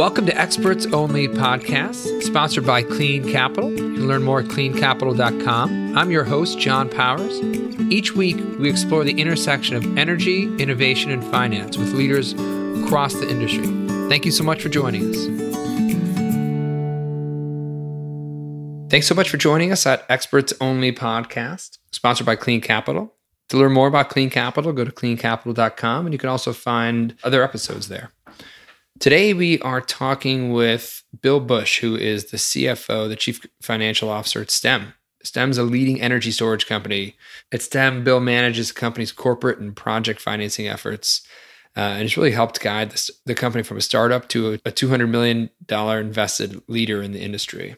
Welcome to Experts Only Podcast, sponsored by Clean Capital. You can learn more at cleancapital.com. I'm your host, John Powers. Each week, we explore the intersection of energy, innovation, and finance with leaders across the industry. Thank you so much for joining us. Thanks so much for joining us at Experts Only Podcast, sponsored by Clean Capital. To learn more about Clean Capital, go to cleancapital.com and you can also find other episodes there. Today, we are talking with Bill Bush, who is the CFO, the Chief Financial Officer at STEM. STEM is a leading energy storage company. At STEM, Bill manages the company's corporate and project financing efforts. Uh, and it's really helped guide the, the company from a startup to a, a $200 million invested leader in the industry.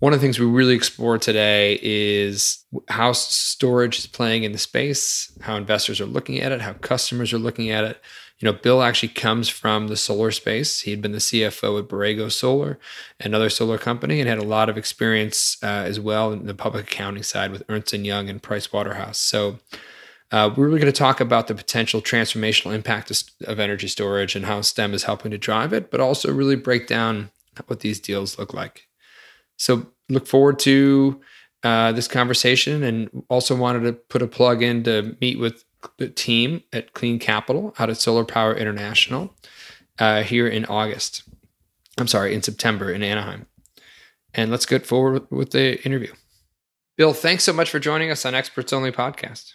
One of the things we really explore today is how storage is playing in the space, how investors are looking at it, how customers are looking at it, you know, Bill actually comes from the solar space. He'd been the CFO at Borrego Solar, another solar company, and had a lot of experience uh, as well in the public accounting side with Ernst Young and Price Waterhouse. So. Uh, we're really going to talk about the potential transformational impact of, of energy storage and how STEM is helping to drive it, but also really break down what these deals look like. So, look forward to uh, this conversation and also wanted to put a plug in to meet with the team at Clean Capital out at Solar Power International uh, here in August. I'm sorry, in September in Anaheim. And let's get forward with the interview. Bill, thanks so much for joining us on Experts Only podcast.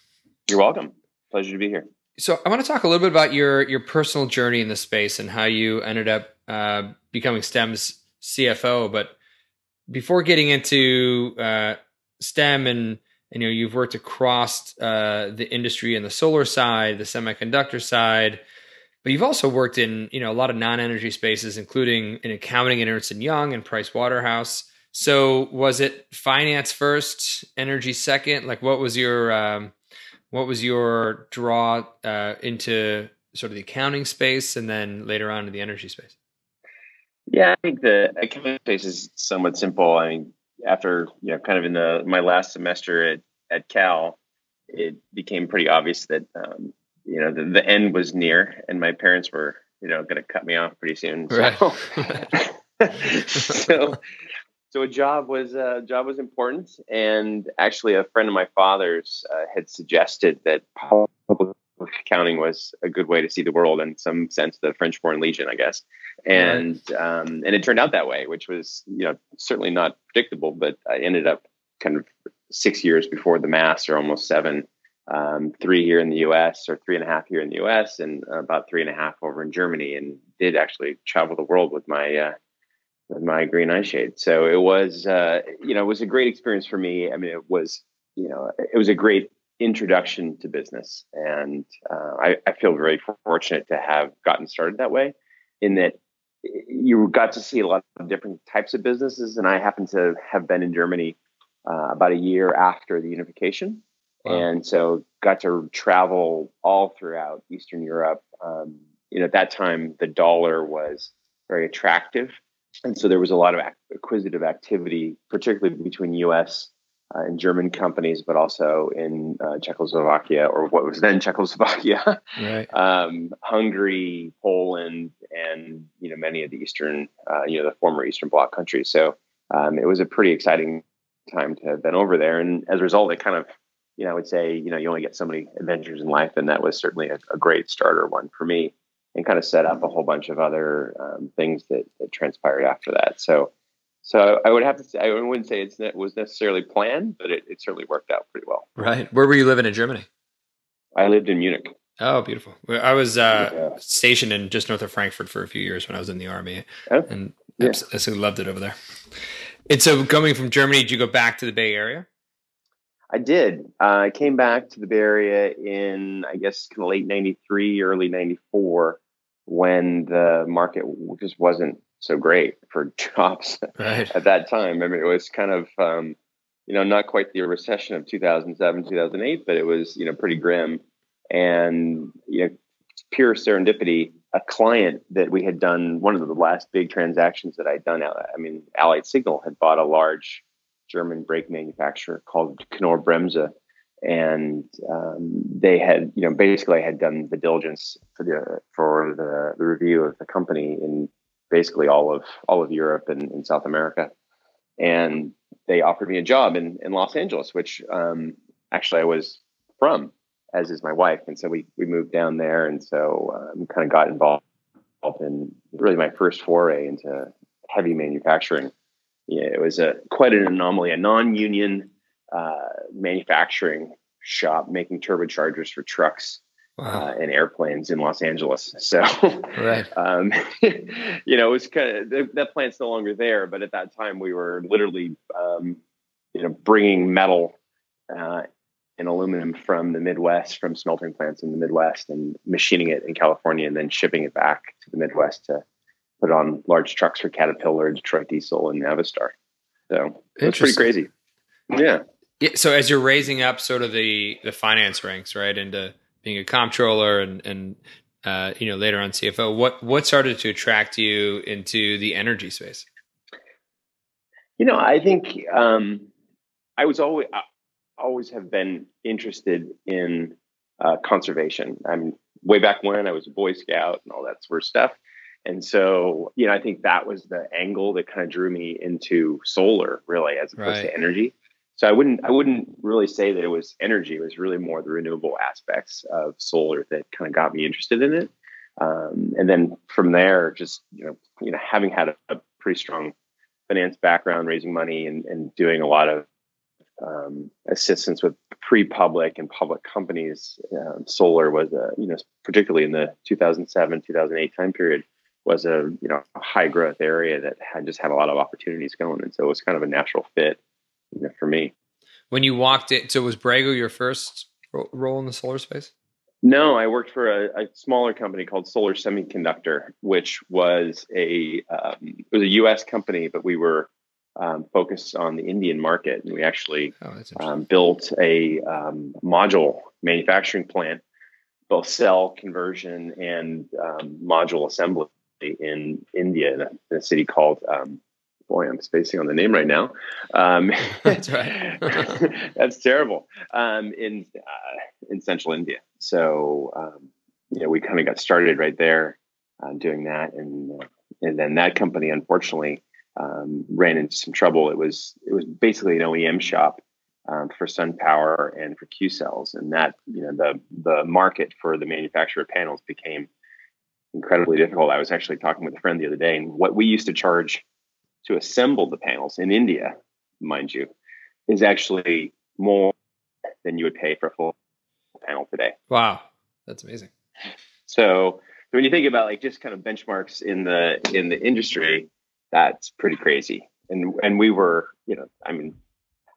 You're welcome. Pleasure to be here. So, I want to talk a little bit about your your personal journey in the space and how you ended up uh, becoming STEM's CFO. But before getting into uh, STEM and you know you've worked across uh, the industry in the solar side the semiconductor side but you've also worked in you know a lot of non-energy spaces including in accounting at ernst & young and price waterhouse so was it finance first energy second? Like what was your um, what was your draw uh, into sort of the accounting space and then later on to the energy space yeah i think the accounting space is somewhat simple i mean after you know kind of in the my last semester at at Cal, it became pretty obvious that um, you know the, the, end was near, and my parents were you know going to cut me off pretty soon. Right. So, so, so a job was a uh, job was important, and actually, a friend of my father's uh, had suggested that public accounting was a good way to see the world in some sense the french foreign legion i guess. And um, and it turned out that way which was you know certainly not predictable but i ended up kind of six years before the mass or almost seven um, three here in the us or three and a half here in the us and about three and a half over in germany and did actually travel the world with my uh, with my green eye shade. So it was uh, you know it was a great experience for me. I mean it was you know it was a great introduction to business. And uh, I, I, feel very fortunate to have gotten started that way in that you got to see a lot of different types of businesses. And I happen to have been in Germany uh, about a year after the unification. Wow. And so got to travel all throughout Eastern Europe. Um, you know, at that time, the dollar was very attractive. And so there was a lot of acquisitive activity, particularly between US uh, in German companies, but also in uh, Czechoslovakia or what was then Czechoslovakia, right. um, Hungary, Poland, and you know many of the eastern, uh, you know, the former Eastern Bloc countries. So um, it was a pretty exciting time to have been over there, and as a result, it kind of, you know, I would say, you know, you only get so many adventures in life, and that was certainly a, a great starter one for me, and kind of set up a whole bunch of other um, things that, that transpired after that. So so I would have to say I wouldn't say it was necessarily planned, but it, it certainly worked out pretty well. Right. Where were you living in Germany? I lived in Munich. Oh, beautiful. I was uh, yeah. stationed in just north of Frankfurt for a few years when I was in the army, oh, and yeah. absolutely loved it over there. And so, coming from Germany, did you go back to the Bay Area? I did. Uh, I came back to the Bay Area in, I guess, kind of late '93, early '94, when the market just wasn't so great for jobs right. at that time. I mean, it was kind of, um, you know, not quite the recession of 2007, 2008, but it was, you know, pretty grim. And, you know, pure serendipity, a client that we had done, one of the last big transactions that I'd done, I mean, Allied Signal had bought a large German brake manufacturer called Knorr Bremse. and um, they had you know basically had done the diligence for the for the, the review of the company in basically all of all of Europe and, and South America, and they offered me a job in in Los Angeles, which um, actually I was from, as is my wife, and so we we moved down there, and so um, kind of got involved in really my first foray into heavy manufacturing. Yeah, it was a quite an anomaly, a non-union uh, manufacturing shop making turbochargers for trucks wow. uh, and airplanes in Los Angeles. So, right. um, you know, it was kind of that plant's no longer there, but at that time we were literally, um, you know, bringing metal uh, and aluminum from the Midwest, from smelting plants in the Midwest, and machining it in California, and then shipping it back to the Midwest to put on large trucks for Caterpillar, Detroit Diesel, and Navistar. So it's pretty crazy. Yeah. Yeah. So as you're raising up sort of the the finance ranks, right, into being a comptroller and and uh, you know later on CFO, what what started to attract you into the energy space? You know, I think um, I was always I always have been interested in uh, conservation. I mean, way back when I was a Boy Scout and all that sort of stuff. And so, you know, I think that was the angle that kind of drew me into solar, really, as opposed right. to energy so I wouldn't I wouldn't really say that it was energy. It was really more the renewable aspects of solar that kind of got me interested in it. Um, and then from there, just you know, you know, having had a, a pretty strong finance background, raising money and, and doing a lot of um, assistance with pre-public and public companies, um, solar was a you know particularly in the 2007 2008 time period was a you know a high growth area that had just had a lot of opportunities going, and so it was kind of a natural fit for me. When you walked it, so was Borrego your first role in the solar space? No, I worked for a, a smaller company called Solar Semiconductor, which was a um, it was a U.S. company, but we were um, focused on the Indian market, and we actually oh, um, built a um, module manufacturing plant, both cell conversion and um, module assembly in India, in a, in a city called um, boy, I'm spacing on the name right now. Um, that's right. that's terrible. Um, in uh, in central India. So um, you know, we kind of got started right there uh, doing that, and uh, and then that company unfortunately um, ran into some trouble. It was it was basically an OEM shop. Um, for SunPower and for Q cells, and that you know the the market for the manufacturer of panels became incredibly difficult. I was actually talking with a friend the other day, and what we used to charge to assemble the panels in India, mind you, is actually more than you would pay for a full panel today. Wow, that's amazing. So when you think about like just kind of benchmarks in the in the industry, that's pretty crazy. And and we were, you know, I mean,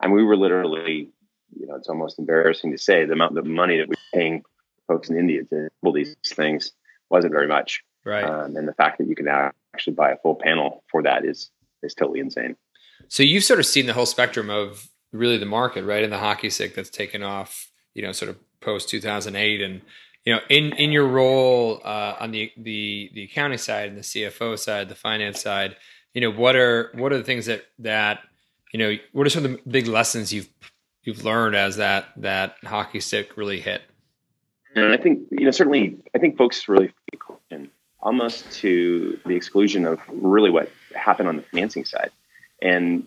I mean, we were literally, you know, it's almost embarrassing to say the amount of money that we are paying folks in India to build these things wasn't very much. Right. Um, and the fact that you can now actually buy a full panel for that is is totally insane. So you've sort of seen the whole spectrum of really the market, right? In the hockey stick that's taken off, you know, sort of post 2008 and you know, in in your role uh, on the the the accounting side and the CFO side, the finance side, you know, what are what are the things that that you know, what are some of the big lessons you've you've learned as that that hockey stick really hit? And I think you know, certainly, I think folks really almost to the exclusion of really what happened on the financing side. And,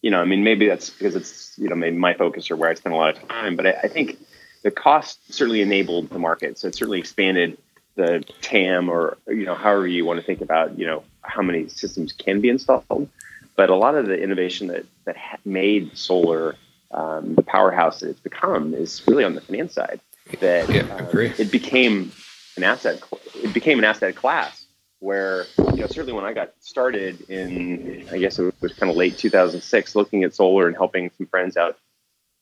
you know, I mean, maybe that's because it's, you know, maybe my focus or where I spend a lot of time, but I, I think the cost certainly enabled the market. So it certainly expanded the TAM or, you know, however you want to think about, you know, how many systems can be installed. But a lot of the innovation that, that made solar um, the powerhouse that it's become is really on the finance side. That yeah, um, it became an asset. It became an asset class where you know certainly when I got started in I guess it was kind of late 2006, looking at solar and helping some friends out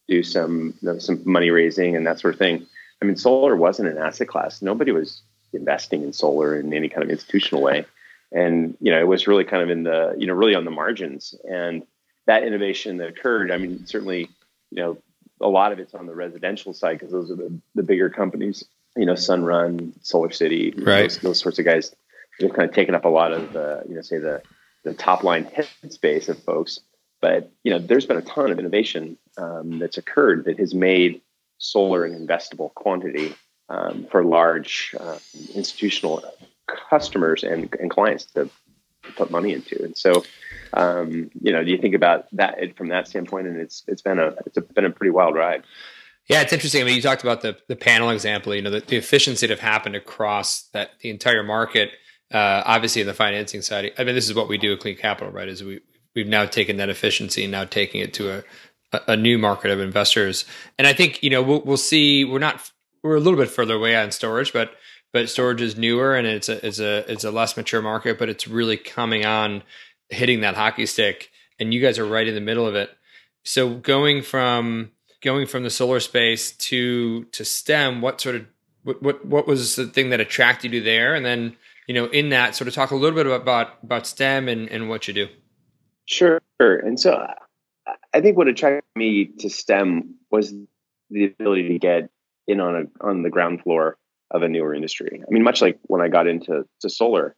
do some you know, some money raising and that sort of thing. I mean, solar wasn't an asset class. Nobody was investing in solar in any kind of institutional way, and you know it was really kind of in the you know really on the margins. And that innovation that occurred, I mean, certainly you know a lot of it's on the residential side because those are the, the bigger companies you know, Sunrun, Solar City, right. those, those, sorts of guys. They've kind of taken up a lot of the, you know, say the the top line headspace of folks. But you know, there's been a ton of innovation um, that's occurred that has made solar an investable quantity um, for large uh, institutional customers and, and clients to, put money into. And so, um, you know, do you think about that from that standpoint? And it's it's been a it's a, been a pretty wild ride. Yeah, it's interesting. I mean, you talked about the the panel example. You know, the, the efficiency that have happened across that the entire market. Uh, obviously, in the financing side, I mean, this is what we do at Clean Capital, right? Is we we've now taken that efficiency and now taking it to a a new market of investors. And I think you know we'll, we'll see. We're not we're a little bit further away on storage, but but storage is newer and it's a it's a it's a less mature market, but it's really coming on, hitting that hockey stick, and you guys are right in the middle of it. So going from going from the solar space to to STEM, what sort of what what, what was the thing that attracted you there, and then you know in that sort of talk a little bit about about STEM and and what you do. Sure, and so I think what attracted me to STEM was the ability to get in on a on the ground floor of a newer industry. I mean, much like when I got into to solar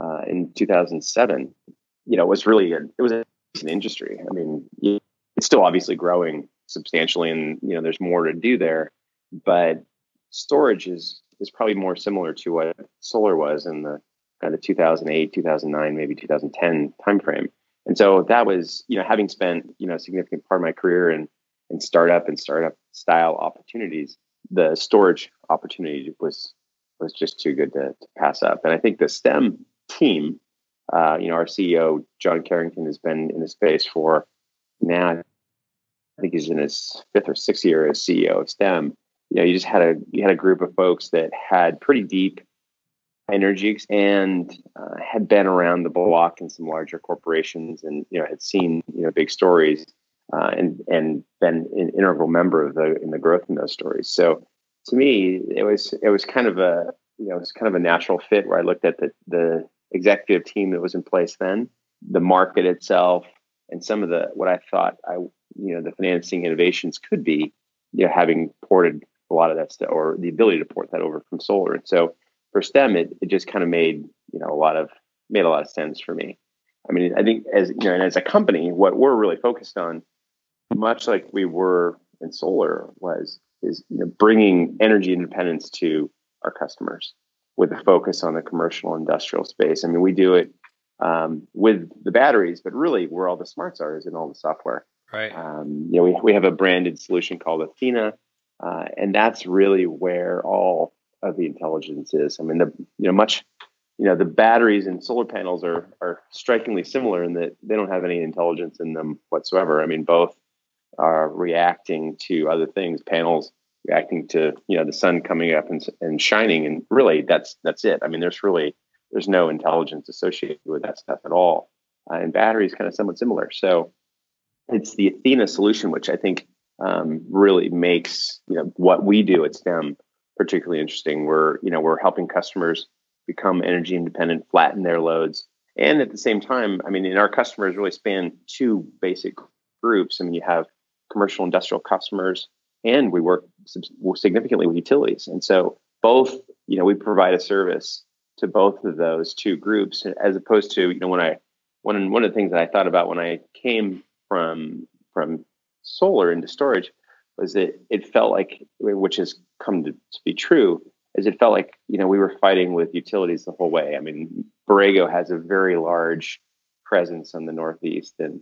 uh, in 2007, you know, it was really a, it was an industry. I mean, it's still obviously growing substantially, and you know, there's more to do there. But storage is is probably more similar to what solar was in the kind of 2008, 2009, maybe 2010 timeframe. And so that was, you know, having spent, you know, a significant part of my career in in startup and startup style opportunities, the storage opportunity was was just too good to, to pass up. And I think the STEM team, uh, you know, our CEO John Carrington has been in the space for now. I think he's in his fifth or sixth year as CEO of STEM. You know, you just had a you had a group of folks that had pretty deep energy and uh, had been around the block in some larger corporations and you know had seen you know big stories uh, and and been an integral member of the in the growth in those stories. So to me, it was it was kind of a you know it was kind of a natural fit where I looked at the the executive team that was in place then, the market itself, and some of the what I thought I you know the financing innovations could be, you know, having ported a lot of that stuff or the ability to port that over from solar. And so for STEM, it it just kind of made you know a lot of made a lot of sense for me. I mean, I think as you know, and as a company, what we're really focused on much like we were in solar was is you know, bringing energy independence to our customers with a focus on the commercial industrial space. I mean, we do it um, with the batteries, but really where all the smarts are is in all the software. Right. Um, you know, we, we have a branded solution called Athena, uh, and that's really where all of the intelligence is. I mean, the you know much you know the batteries and solar panels are are strikingly similar in that they don't have any intelligence in them whatsoever. I mean, both are reacting to other things, panels reacting to you know the sun coming up and, and shining, and really that's that's it. I mean, there's really there's no intelligence associated with that stuff at all. Uh, and batteries kind of somewhat similar. So it's the Athena solution, which I think um, really makes you know what we do at STEM particularly interesting. We're you know we're helping customers become energy independent, flatten their loads, and at the same time, I mean, and our customers really span two basic groups. I mean, you have commercial industrial customers, and we work significantly with utilities. And so both, you know, we provide a service to both of those two groups, as opposed to, you know, when I one one of the things that I thought about when I came from from solar into storage was that it felt like, which has come to, to be true, is it felt like you know we were fighting with utilities the whole way. I mean, Borrego has a very large presence in the Northeast, and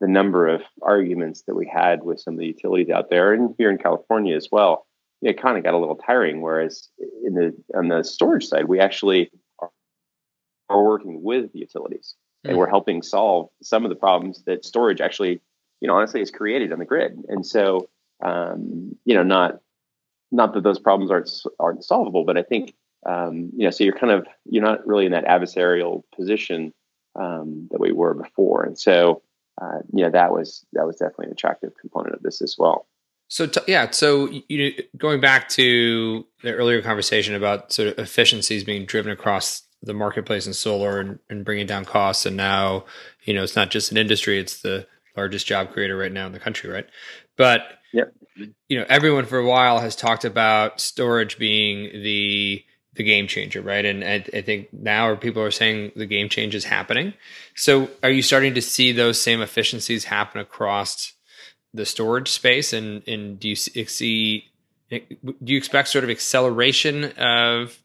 the number of arguments that we had with some of the utilities out there and here in California as well, it kind of got a little tiring. Whereas in the on the storage side, we actually are, working with the utilities mm-hmm. and we're helping solve some of the problems that storage actually, you know, honestly has created on the grid. And so, um, you know, not not that those problems aren't aren't solvable, but I think um, you know, so you're kind of you're not really in that adversarial position um, that we were before, and so uh, you know that was that was definitely an attractive component of this as well. So t- yeah, so you know, going back to the earlier conversation about sort of efficiencies being driven across the marketplace in solar and, and bringing down costs, and now you know it's not just an industry; it's the largest job creator right now in the country, right? But yep. you know, everyone for a while has talked about storage being the the game changer, right? And I, I, think now people are saying the game change is happening. So, are you starting to see those same efficiencies happen across the storage space, and and do you see do you expect sort of acceleration of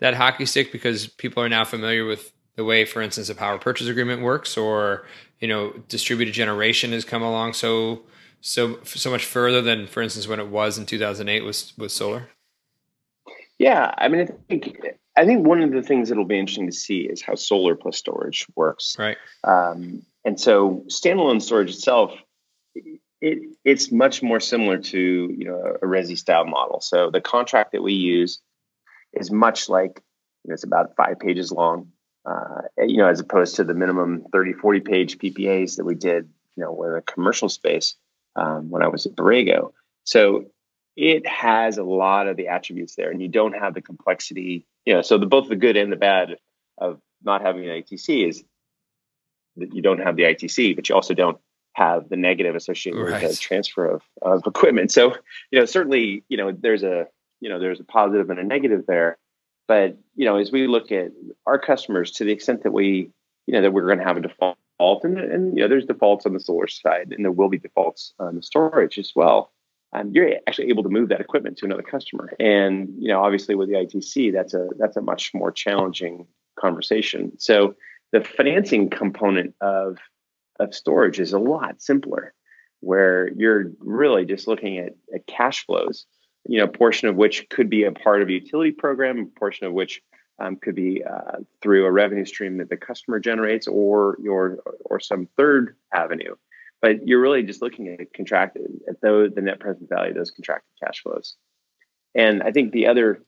that hockey stick because people are now familiar with the way, for instance, a power purchase agreement works, or you know, distributed generation has come along so so so much further than, for instance, when it was in 2008 with with solar. Yeah, I mean, I think I think one of the things that'll be interesting to see is how solar plus storage works. Right. Um, and so standalone storage itself, it, it's much more similar to you know a resi style model. So the contract that we use is much like you know, it's about five pages long. Uh, you know, as opposed to the minimum 30, 40 page PPAs that we did, you know, with a commercial space um, when I was at Borrego. So it has a lot of the attributes there, and you don't have the complexity. You know, so the both the good and the bad of not having an ITC is that you don't have the ITC, but you also don't have the negative associated right. with the transfer of, of equipment. So, you know, certainly, you know, there's a you know there's a positive and a negative there. But you know, as we look at our customers, to the extent that we, you know, that we're going to have a default, and, and you know, there's defaults on the solar side, and there will be defaults on the storage as well. Um, you're actually able to move that equipment to another customer, and you know, obviously with the ITC, that's a that's a much more challenging conversation. So the financing component of of storage is a lot simpler, where you're really just looking at, at cash flows you know, portion of which could be a part of a utility program, a portion of which um, could be uh, through a revenue stream that the customer generates or your or some third avenue. But you're really just looking at contracted at the, the net present value of those contracted cash flows. And I think the other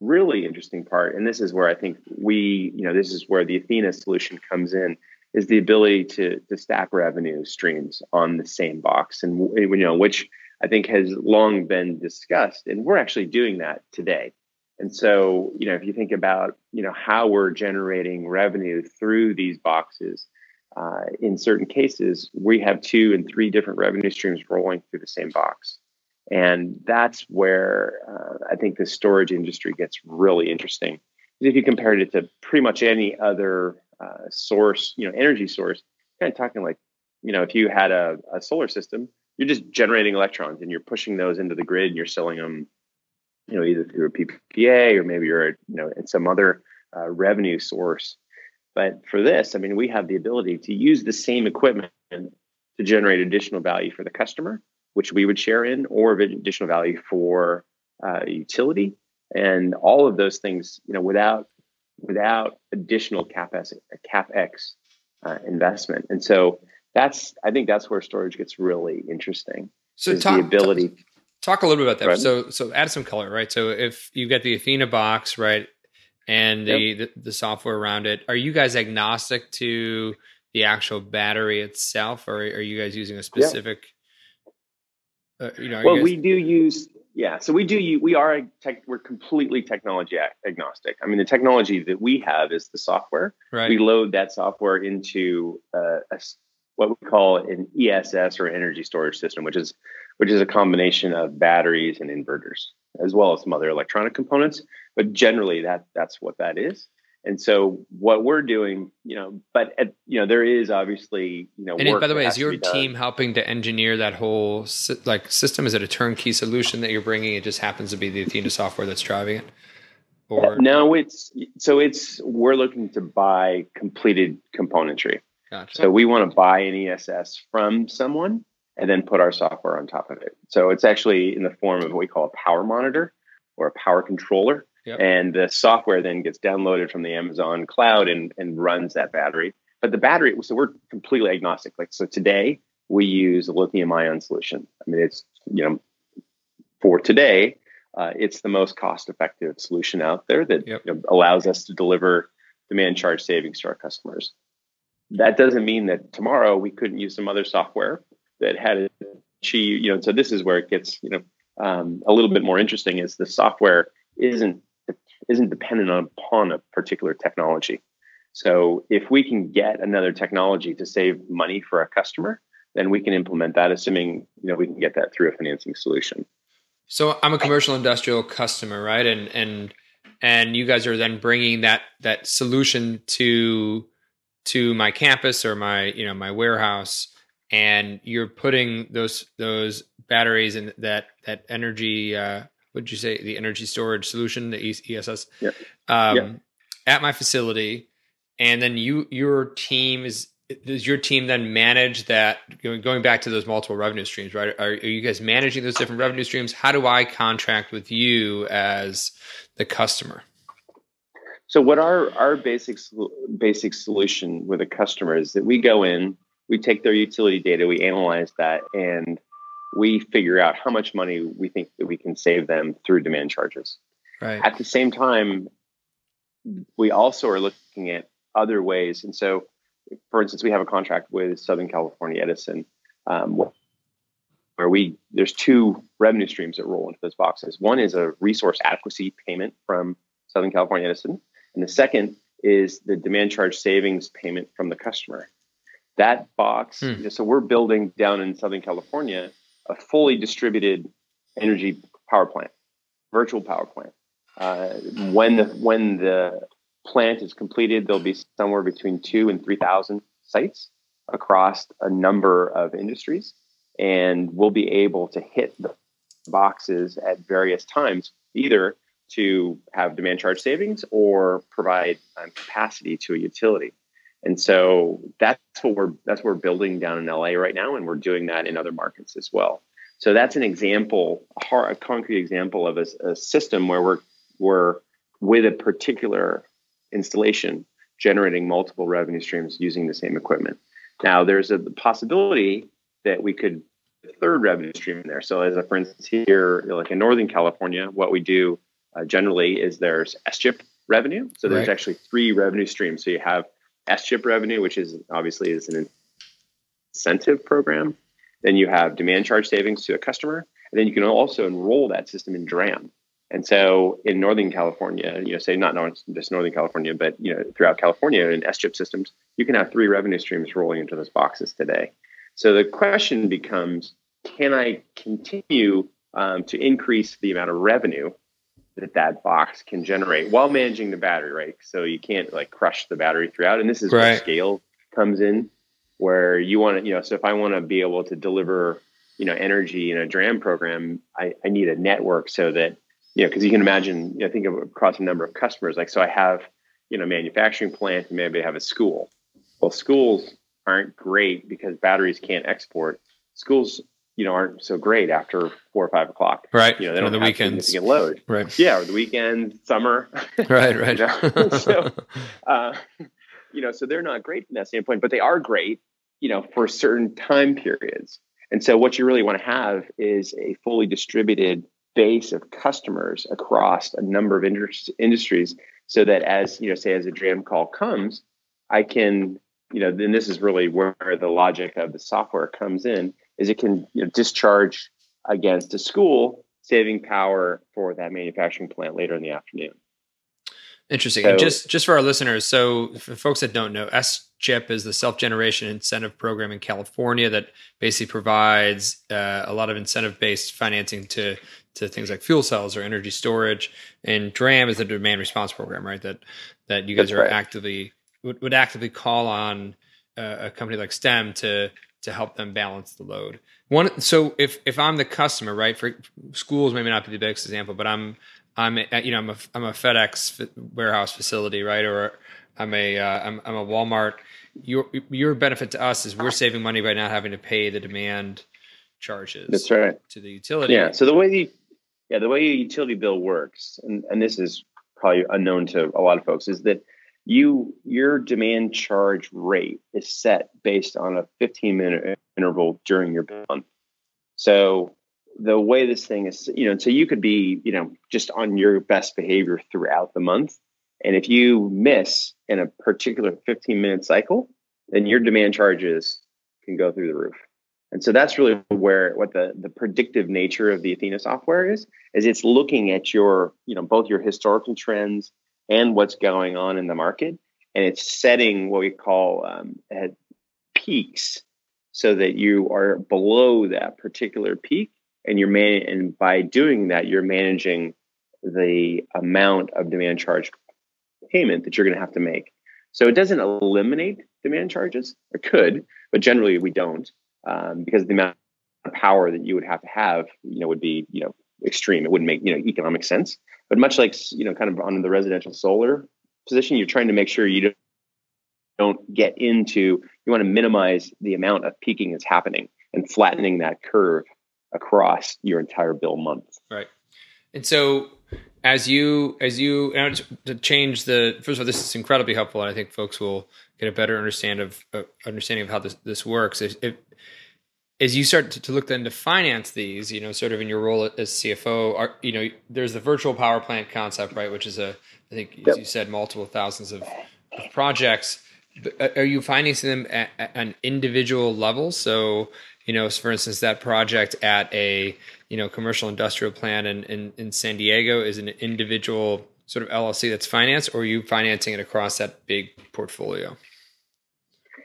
really interesting part, and this is where I think we, you know, this is where the Athena solution comes in, is the ability to to stack revenue streams on the same box, and you know, which I think has long been discussed. And we're actually doing that today. And so, you know, if you think about, you know, how we're generating revenue through these boxes, uh, in certain cases, we have two and three different revenue streams rolling through the same box. And that's where uh, I think the storage industry gets really interesting. If you compared it to pretty much any other uh, source, you know, energy source, kind of talking like, you know, if you had a, a solar system, you're just generating electrons and you're pushing those into the grid and you're selling them, you know, either through a PPA or maybe you're, you know, in some other uh, revenue source. But for this, I mean, we have the ability to use the same equipment to generate additional value for the customer, which we would share in, or additional value for uh, utility, and all of those things, you know, without without additional capex capex uh, investment. And so that's I think that's where storage gets really interesting. So talk, the ability. Talk, talk, a little bit about that. Right? So so add some color, right? So if you've got the Athena box, right, and the, yep. the, the software around it, are you guys agnostic to the actual battery itself, or are you guys using a specific? Uh, you know, well, you guys- we do use yeah, so we do. We are tech, we're completely technology agnostic. I mean, the technology that we have is the software. Right. We load that software into a, a, what we call an ESS or energy storage system, which is which is a combination of batteries and inverters, as well as some other electronic components. But generally, that that's what that is. And so, what we're doing, you know, but at, you know, there is obviously, you know, and by the way, is your team helping to engineer that whole like system? Is it a turnkey solution that you're bringing? It just happens to be the Athena software that's driving it. Or no, it's so it's we're looking to buy completed componentry. Gotcha. So we want to buy an ESS from someone and then put our software on top of it. So it's actually in the form of what we call a power monitor or a power controller. Yep. And the software then gets downloaded from the Amazon cloud and, and runs that battery. But the battery, so we're completely agnostic. Like, so today we use a lithium ion solution. I mean, it's, you know, for today, uh, it's the most cost effective solution out there that yep. you know, allows us to deliver demand charge savings to our customers. That doesn't mean that tomorrow we couldn't use some other software that had achieved, you know, so this is where it gets, you know, um, a little bit more interesting is the software isn't isn't dependent upon a particular technology. So if we can get another technology to save money for a customer, then we can implement that, assuming you know we can get that through a financing solution. So I'm a commercial industrial customer, right? And and and you guys are then bringing that that solution to to my campus or my you know my warehouse and you're putting those those batteries and that that energy. Uh, what did you say? The energy storage solution, the ESS, yeah. Um, yeah. at my facility, and then you your team is does your team then manage that going back to those multiple revenue streams right are, are, you guys managing those different revenue streams how do i contract with you as the customer so what our our basic basic solution with a customer is that we go in we take their utility data we analyze that and we figure out how much money we think that we can save them through demand charges. Right. At the same time we also are looking at other ways. And so for instance, we have a contract with Southern California Edison, um, where we there's two revenue streams that roll into those boxes. One is a resource adequacy payment from Southern California Edison, and the second is the demand charge savings payment from the customer. That box, hmm. so we're building down in Southern California a fully distributed energy power plant, virtual power plant. Uh, when the when the plant is completed, there'll be somewhere between two and 3,000 sites across a number of industries. And we'll be able to hit the boxes at various times, either to have demand charge savings or provide um, capacity to a utility. And so that's what we're that's what we're building down in LA right now, and we're doing that in other markets as well. So that's an example, a, hard, a concrete example of a, a system where we're we're with a particular installation generating multiple revenue streams using the same equipment. Now, there's a possibility that we could third revenue stream in there. So, as a for instance, here, like in Northern California, what we do uh, generally is there's SGIP revenue. So there's right. actually three revenue streams. So you have SGIP revenue, which is obviously is an incentive program. Then you have demand charge savings to a customer, and then you can also enroll that system in DRAM. And so in Northern California, you know, say not just Northern California, but you know, throughout California in SGIP systems, you can have three revenue streams rolling into those boxes today. So the question becomes, can I continue um, to increase the amount of revenue that that box can generate while managing the battery, right? So you can't like crush the battery throughout. And this is right. where scale comes in, where you want to, you know, so if I want to be able to deliver, you know, energy in a DRAM program, I, I need a network so that you know, because you can imagine, you know, think of across a number of customers. Like, so I have, you know, manufacturing plant, and maybe I have a school. Well, schools aren't great because batteries can't export. Schools, you know, aren't so great after four or five o'clock. Right. You know, they don't the have weekends. get load. Right. Yeah, or the weekend, summer. Right. Right. you so, uh, you know, so they're not great from that standpoint, but they are great, you know, for certain time periods. And so, what you really want to have is a fully distributed base of customers across a number of industries so that as you know say as a DRAM call comes i can you know then this is really where the logic of the software comes in is it can you know, discharge against a school saving power for that manufacturing plant later in the afternoon Interesting. So, and just just for our listeners, so for folks that don't know, S chip is the self generation incentive program in California that basically provides uh, a lot of incentive based financing to to things like fuel cells or energy storage. And DRAM is the demand response program, right? That that you guys are right. actively would, would actively call on uh, a company like STEM to to help them balance the load. One, so if if I'm the customer, right? For schools, maybe not be the biggest example, but I'm I'm a, you know I'm a I'm a FedEx warehouse facility, right? Or I'm a uh, I'm a Walmart. Your your benefit to us is we're saving money by not having to pay the demand charges. That's right to the utility. Yeah. So the way the yeah the way a utility bill works, and and this is probably unknown to a lot of folks, is that you your demand charge rate is set based on a 15 minute interval during your month. So the way this thing is, you know, so you could be, you know, just on your best behavior throughout the month. And if you miss in a particular 15 minute cycle, then your demand charges can go through the roof. And so that's really where what the, the predictive nature of the Athena software is, is it's looking at your, you know, both your historical trends and what's going on in the market. And it's setting what we call um, peaks so that you are below that particular peak. And you're man and by doing that you're managing the amount of demand charge payment that you're going to have to make. So it doesn't eliminate demand charges. It could but generally we don't um, because the amount of power that you would have to have, you know, would be you know extreme. It wouldn't make you know economic sense. But much like you know, kind of on the residential solar position, you're trying to make sure you don't don't get into you want to minimize the amount of peaking that's happening and flattening that curve across your entire bill month. Right. And so as you as you and to change the first of all, this is incredibly helpful, and I think folks will get a better understand of uh, understanding of how this this works. If, if as you start to, to, look then to finance these, you know, sort of in your role as CFO, are, you know, there's the virtual power plant concept, right? Which is a, I think, yep. you said, multiple thousands of, of projects. Uh, are you financing them at, at an individual level? So, you know, for instance, that project at a you know commercial industrial plant in, in, in San Diego is an individual sort of LLC that's financed, or are you financing it across that big portfolio?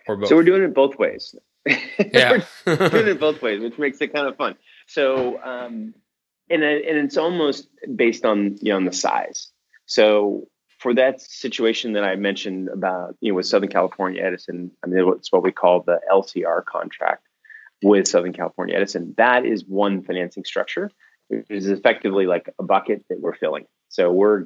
Or both? So we're doing it both ways. Yeah, doing it both ways, which makes it kind of fun. So, um, and and it's almost based on you know on the size. So for that situation that I mentioned about you know with Southern California Edison, I mean it's what we call the LCR contract with Southern California Edison. That is one financing structure. It is effectively like a bucket that we're filling. So we're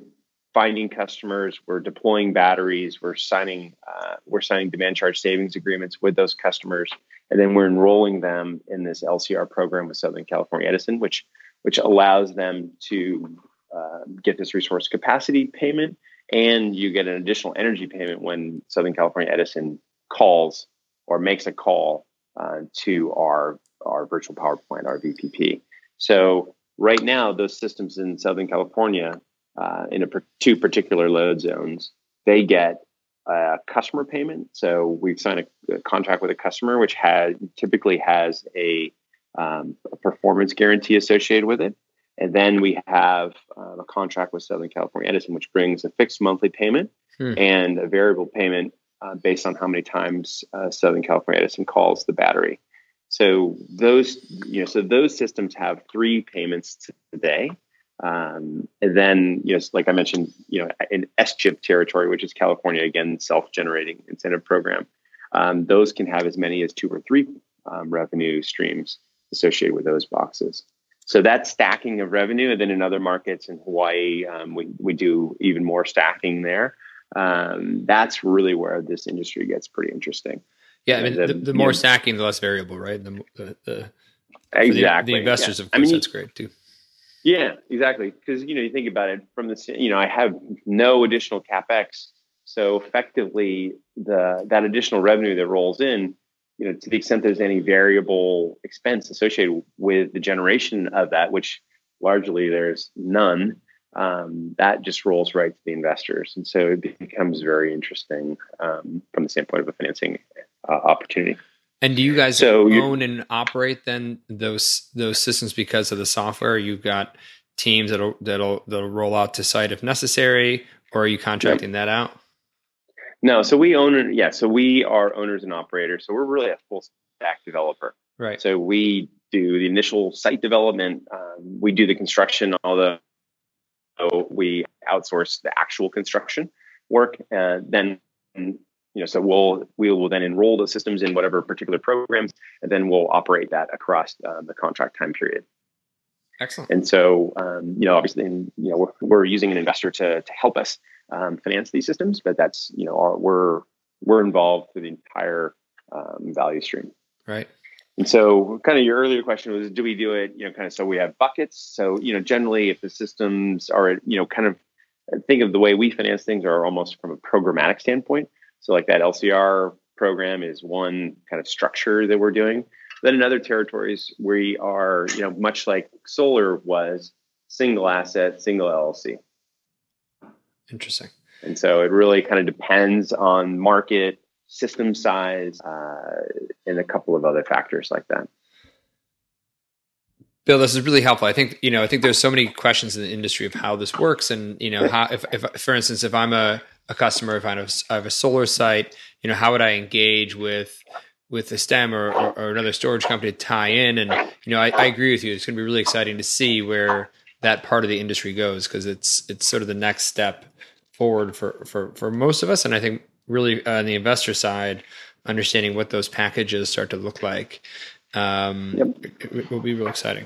finding customers, we're deploying batteries, we're signing uh, we're signing demand charge savings agreements with those customers, and then we're enrolling them in this LCR program with Southern California Edison, which which allows them to uh, get this resource capacity payment, and you get an additional energy payment when Southern California Edison calls or makes a call uh, to our our virtual power plant, our VPP. So right now, those systems in Southern California, uh, in a, two particular load zones, they get a customer payment. So we've signed a, a contract with a customer, which has typically has a, um, a, performance guarantee associated with it. And then we have uh, a contract with Southern California Edison, which brings a fixed monthly payment hmm. and a variable payment uh, based on how many times uh, Southern California Edison calls the battery. So those, you know, so those systems have three payments today. Um, and then, you know, like I mentioned, you know, in SGIP territory, which is California again self-generating incentive program, um, those can have as many as two or three um, revenue streams associated with those boxes. So that's stacking of revenue, and then in other markets in Hawaii, um, we we do even more stacking there um, that's really where this industry gets pretty interesting. Yeah, I mean, the, the, the more know, stacking, the less variable, right? The, the, the exactly the, investors, yeah. of course, I mean, that's great too. Yeah, exactly. Because you know, you think about it from this. You know, I have no additional capex, so effectively, the that additional revenue that rolls in, you know, to the extent there's any variable expense associated with the generation of that, which largely there's none um, that just rolls right to the investors. And so it becomes very interesting um, from the standpoint of a financing uh, opportunity. And do you guys so own and operate then those those systems because of the software? You've got teams that'll that'll that'll roll out to site if necessary, or are you contracting that out? No, so we own yeah, so we are owners and operators. So we're really a full stack developer. Right. So we do the initial site development, um, we do the construction, all the so we outsource the actual construction work. Uh, then, you know, so we'll we will then enroll the systems in whatever particular programs, and then we'll operate that across uh, the contract time period. Excellent. And so, um, you know, obviously, you know, we're, we're using an investor to to help us um, finance these systems, but that's you know, our, we're we're involved through the entire um, value stream. Right. And so, kind of your earlier question was, do we do it? You know, kind of so we have buckets. So, you know, generally, if the systems are, you know, kind of think of the way we finance things are almost from a programmatic standpoint. So, like that LCR program is one kind of structure that we're doing. Then in other territories, we are, you know, much like solar was, single asset, single LLC. Interesting. And so it really kind of depends on market system size, uh, and a couple of other factors like that. Bill, this is really helpful. I think you know. I think there's so many questions in the industry of how this works, and you know, how if, if for instance, if I'm a, a customer, if I have, I have a solar site, you know, how would I engage with with the stem or, or, or another storage company to tie in? And you know, I, I agree with you. It's going to be really exciting to see where that part of the industry goes because it's it's sort of the next step forward for for for most of us, and I think really uh, on the investor side, understanding what those packages start to look like. Um, yep. it, it, will be real exciting.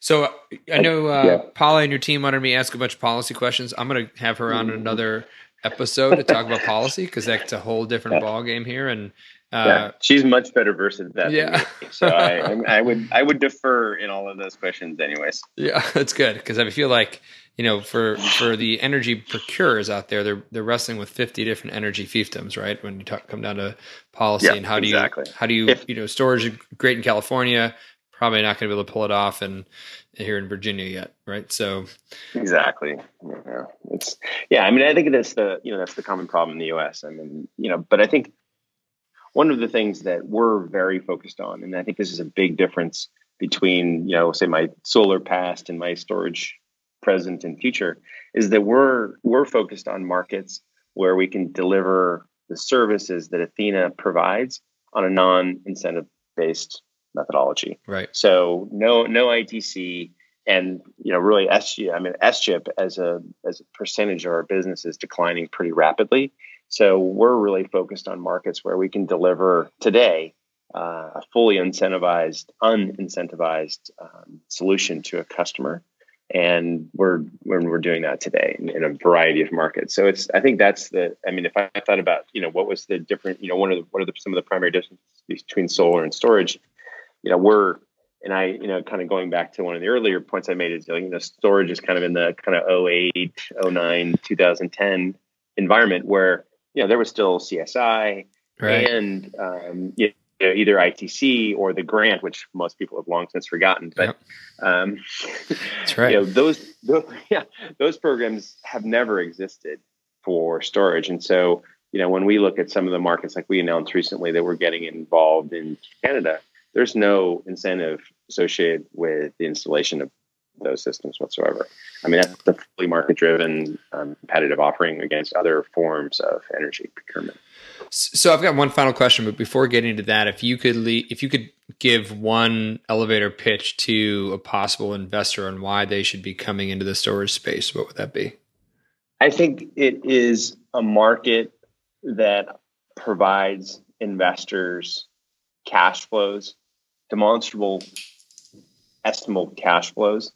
So I know uh, yeah. Paula and your team wanted me ask a bunch of policy questions. I'm going to have her on another episode to talk about policy because that's a whole different ball game here. And uh, yeah, she's much better versed at that. Yeah. so I, I would I would defer in all of those questions, anyways. Yeah, that's good because I feel like you know for for the energy procurers out there, they're they're wrestling with 50 different energy fiefdoms, right? When you talk come down to policy yeah, and how exactly. do you how do you if, you know storage is great in California, probably not going to be able to pull it off and here in Virginia yet, right? So exactly, yeah, it's yeah. I mean, I think that's the you know that's the common problem in the U.S. I mean, you know, but I think one of the things that we're very focused on, and I think this is a big difference between, you know, say my solar past and my storage present and future, is that we're we're focused on markets where we can deliver the services that Athena provides on a non-incentive based methodology. Right. So no no ITC and you know really SG I mean SGIP as a as a percentage of our business is declining pretty rapidly. So we're really focused on markets where we can deliver today uh, a fully incentivized, unincentivized um, solution to a customer, and we're when we're doing that today in, in, a variety of markets. So it's I think that's the I mean if I thought about you know what was the different you know one of the what are the, some of the primary differences between solar and storage, you know we're and I, you know, kind of going back to one of the earlier points I made is, you know, storage is kind of in the kind of 08, 09, 2010 environment where you know, there was still CSI right. and um, you know, either ITC or the grant, which most people have long since forgotten. But yep. um, that's right. You know, those, those, yeah, those programs have never existed for storage, and so you know, when we look at some of the markets, like we announced recently that we're getting involved in Canada, there's no incentive associated with the installation of those systems whatsoever. I mean, that's the fully market driven um, competitive offering against other forms of energy procurement. So I've got one final question, but before getting to that, if you could leave, if you could give one elevator pitch to a possible investor on why they should be coming into the storage space, what would that be? I think it is a market that provides investors cash flows, demonstrable, estimable cash flows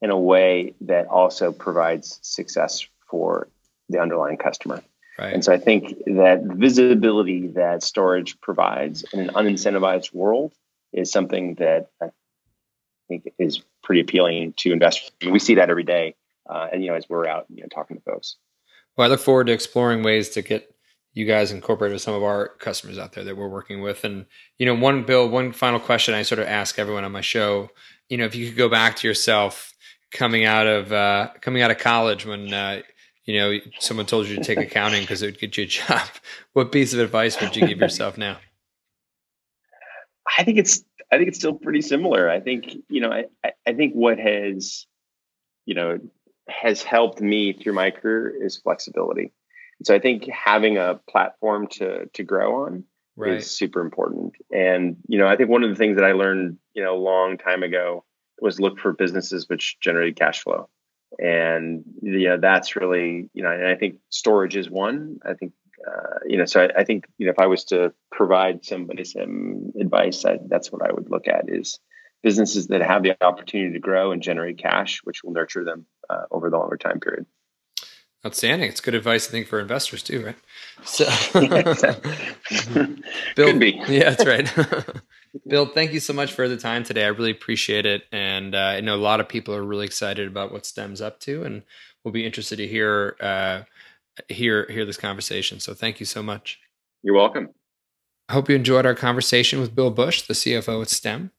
in a way that also provides success for the underlying customer. Right. And so I think that the visibility that storage provides in an unincentivized world is something that I think is pretty appealing to investors. We see that every day, uh, and you know, as we're out, you know, talking to folks. Well, I look forward to exploring ways to get you guys incorporated with some of our customers out there that we're working with. And you know, one Bill, one final question I sort of ask everyone on my show. You know, if you could go back to yourself coming out of uh, coming out of college when uh, you know someone told you to take accounting because it would get you a job. What piece of advice would you give yourself now? I think it's I think it's still pretty similar. I think you know I I think what has you know has helped me through my career is flexibility. So I think having a platform to to grow on right. is super important. And you know I think one of the things that I learned you know a long time ago was look for businesses which generate cash flow. And you know, that's really, you know, and I think storage is one. I think, uh, you know, so I, I, think, you know, if I was to provide somebody some advice, I, that's what I would look at is businesses that have the opportunity to grow and generate cash, which will nurture them uh, over the longer time period. Outstanding. It's good advice, I think, for investors too, right? So, Bill, Could be. Yeah, that's right. Bill, thank you so much for the time today. I really appreciate it, and uh, I know a lot of people are really excited about what STEM's up to, and we'll be interested to hear uh, hear hear this conversation. So, thank you so much. You're welcome. I hope you enjoyed our conversation with Bill Bush, the CFO at STEM.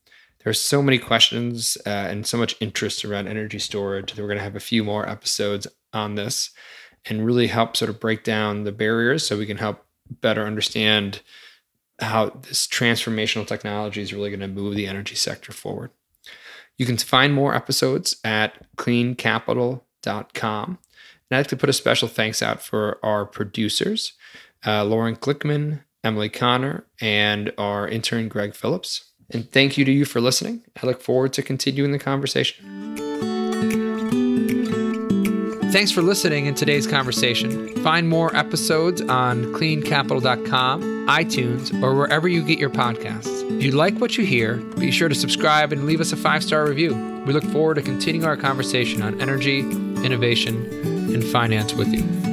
There's so many questions uh, and so much interest around energy storage that we're going to have a few more episodes on this and really help sort of break down the barriers so we can help better understand how this transformational technology is really going to move the energy sector forward. You can find more episodes at cleancapital.com. And I'd like to put a special thanks out for our producers, uh, Lauren Glickman, Emily Connor, and our intern, Greg Phillips. And thank you to you for listening. I look forward to continuing the conversation. Thanks for listening in today's conversation. Find more episodes on cleancapital.com, iTunes, or wherever you get your podcasts. If you like what you hear, be sure to subscribe and leave us a five star review. We look forward to continuing our conversation on energy, innovation, and finance with you.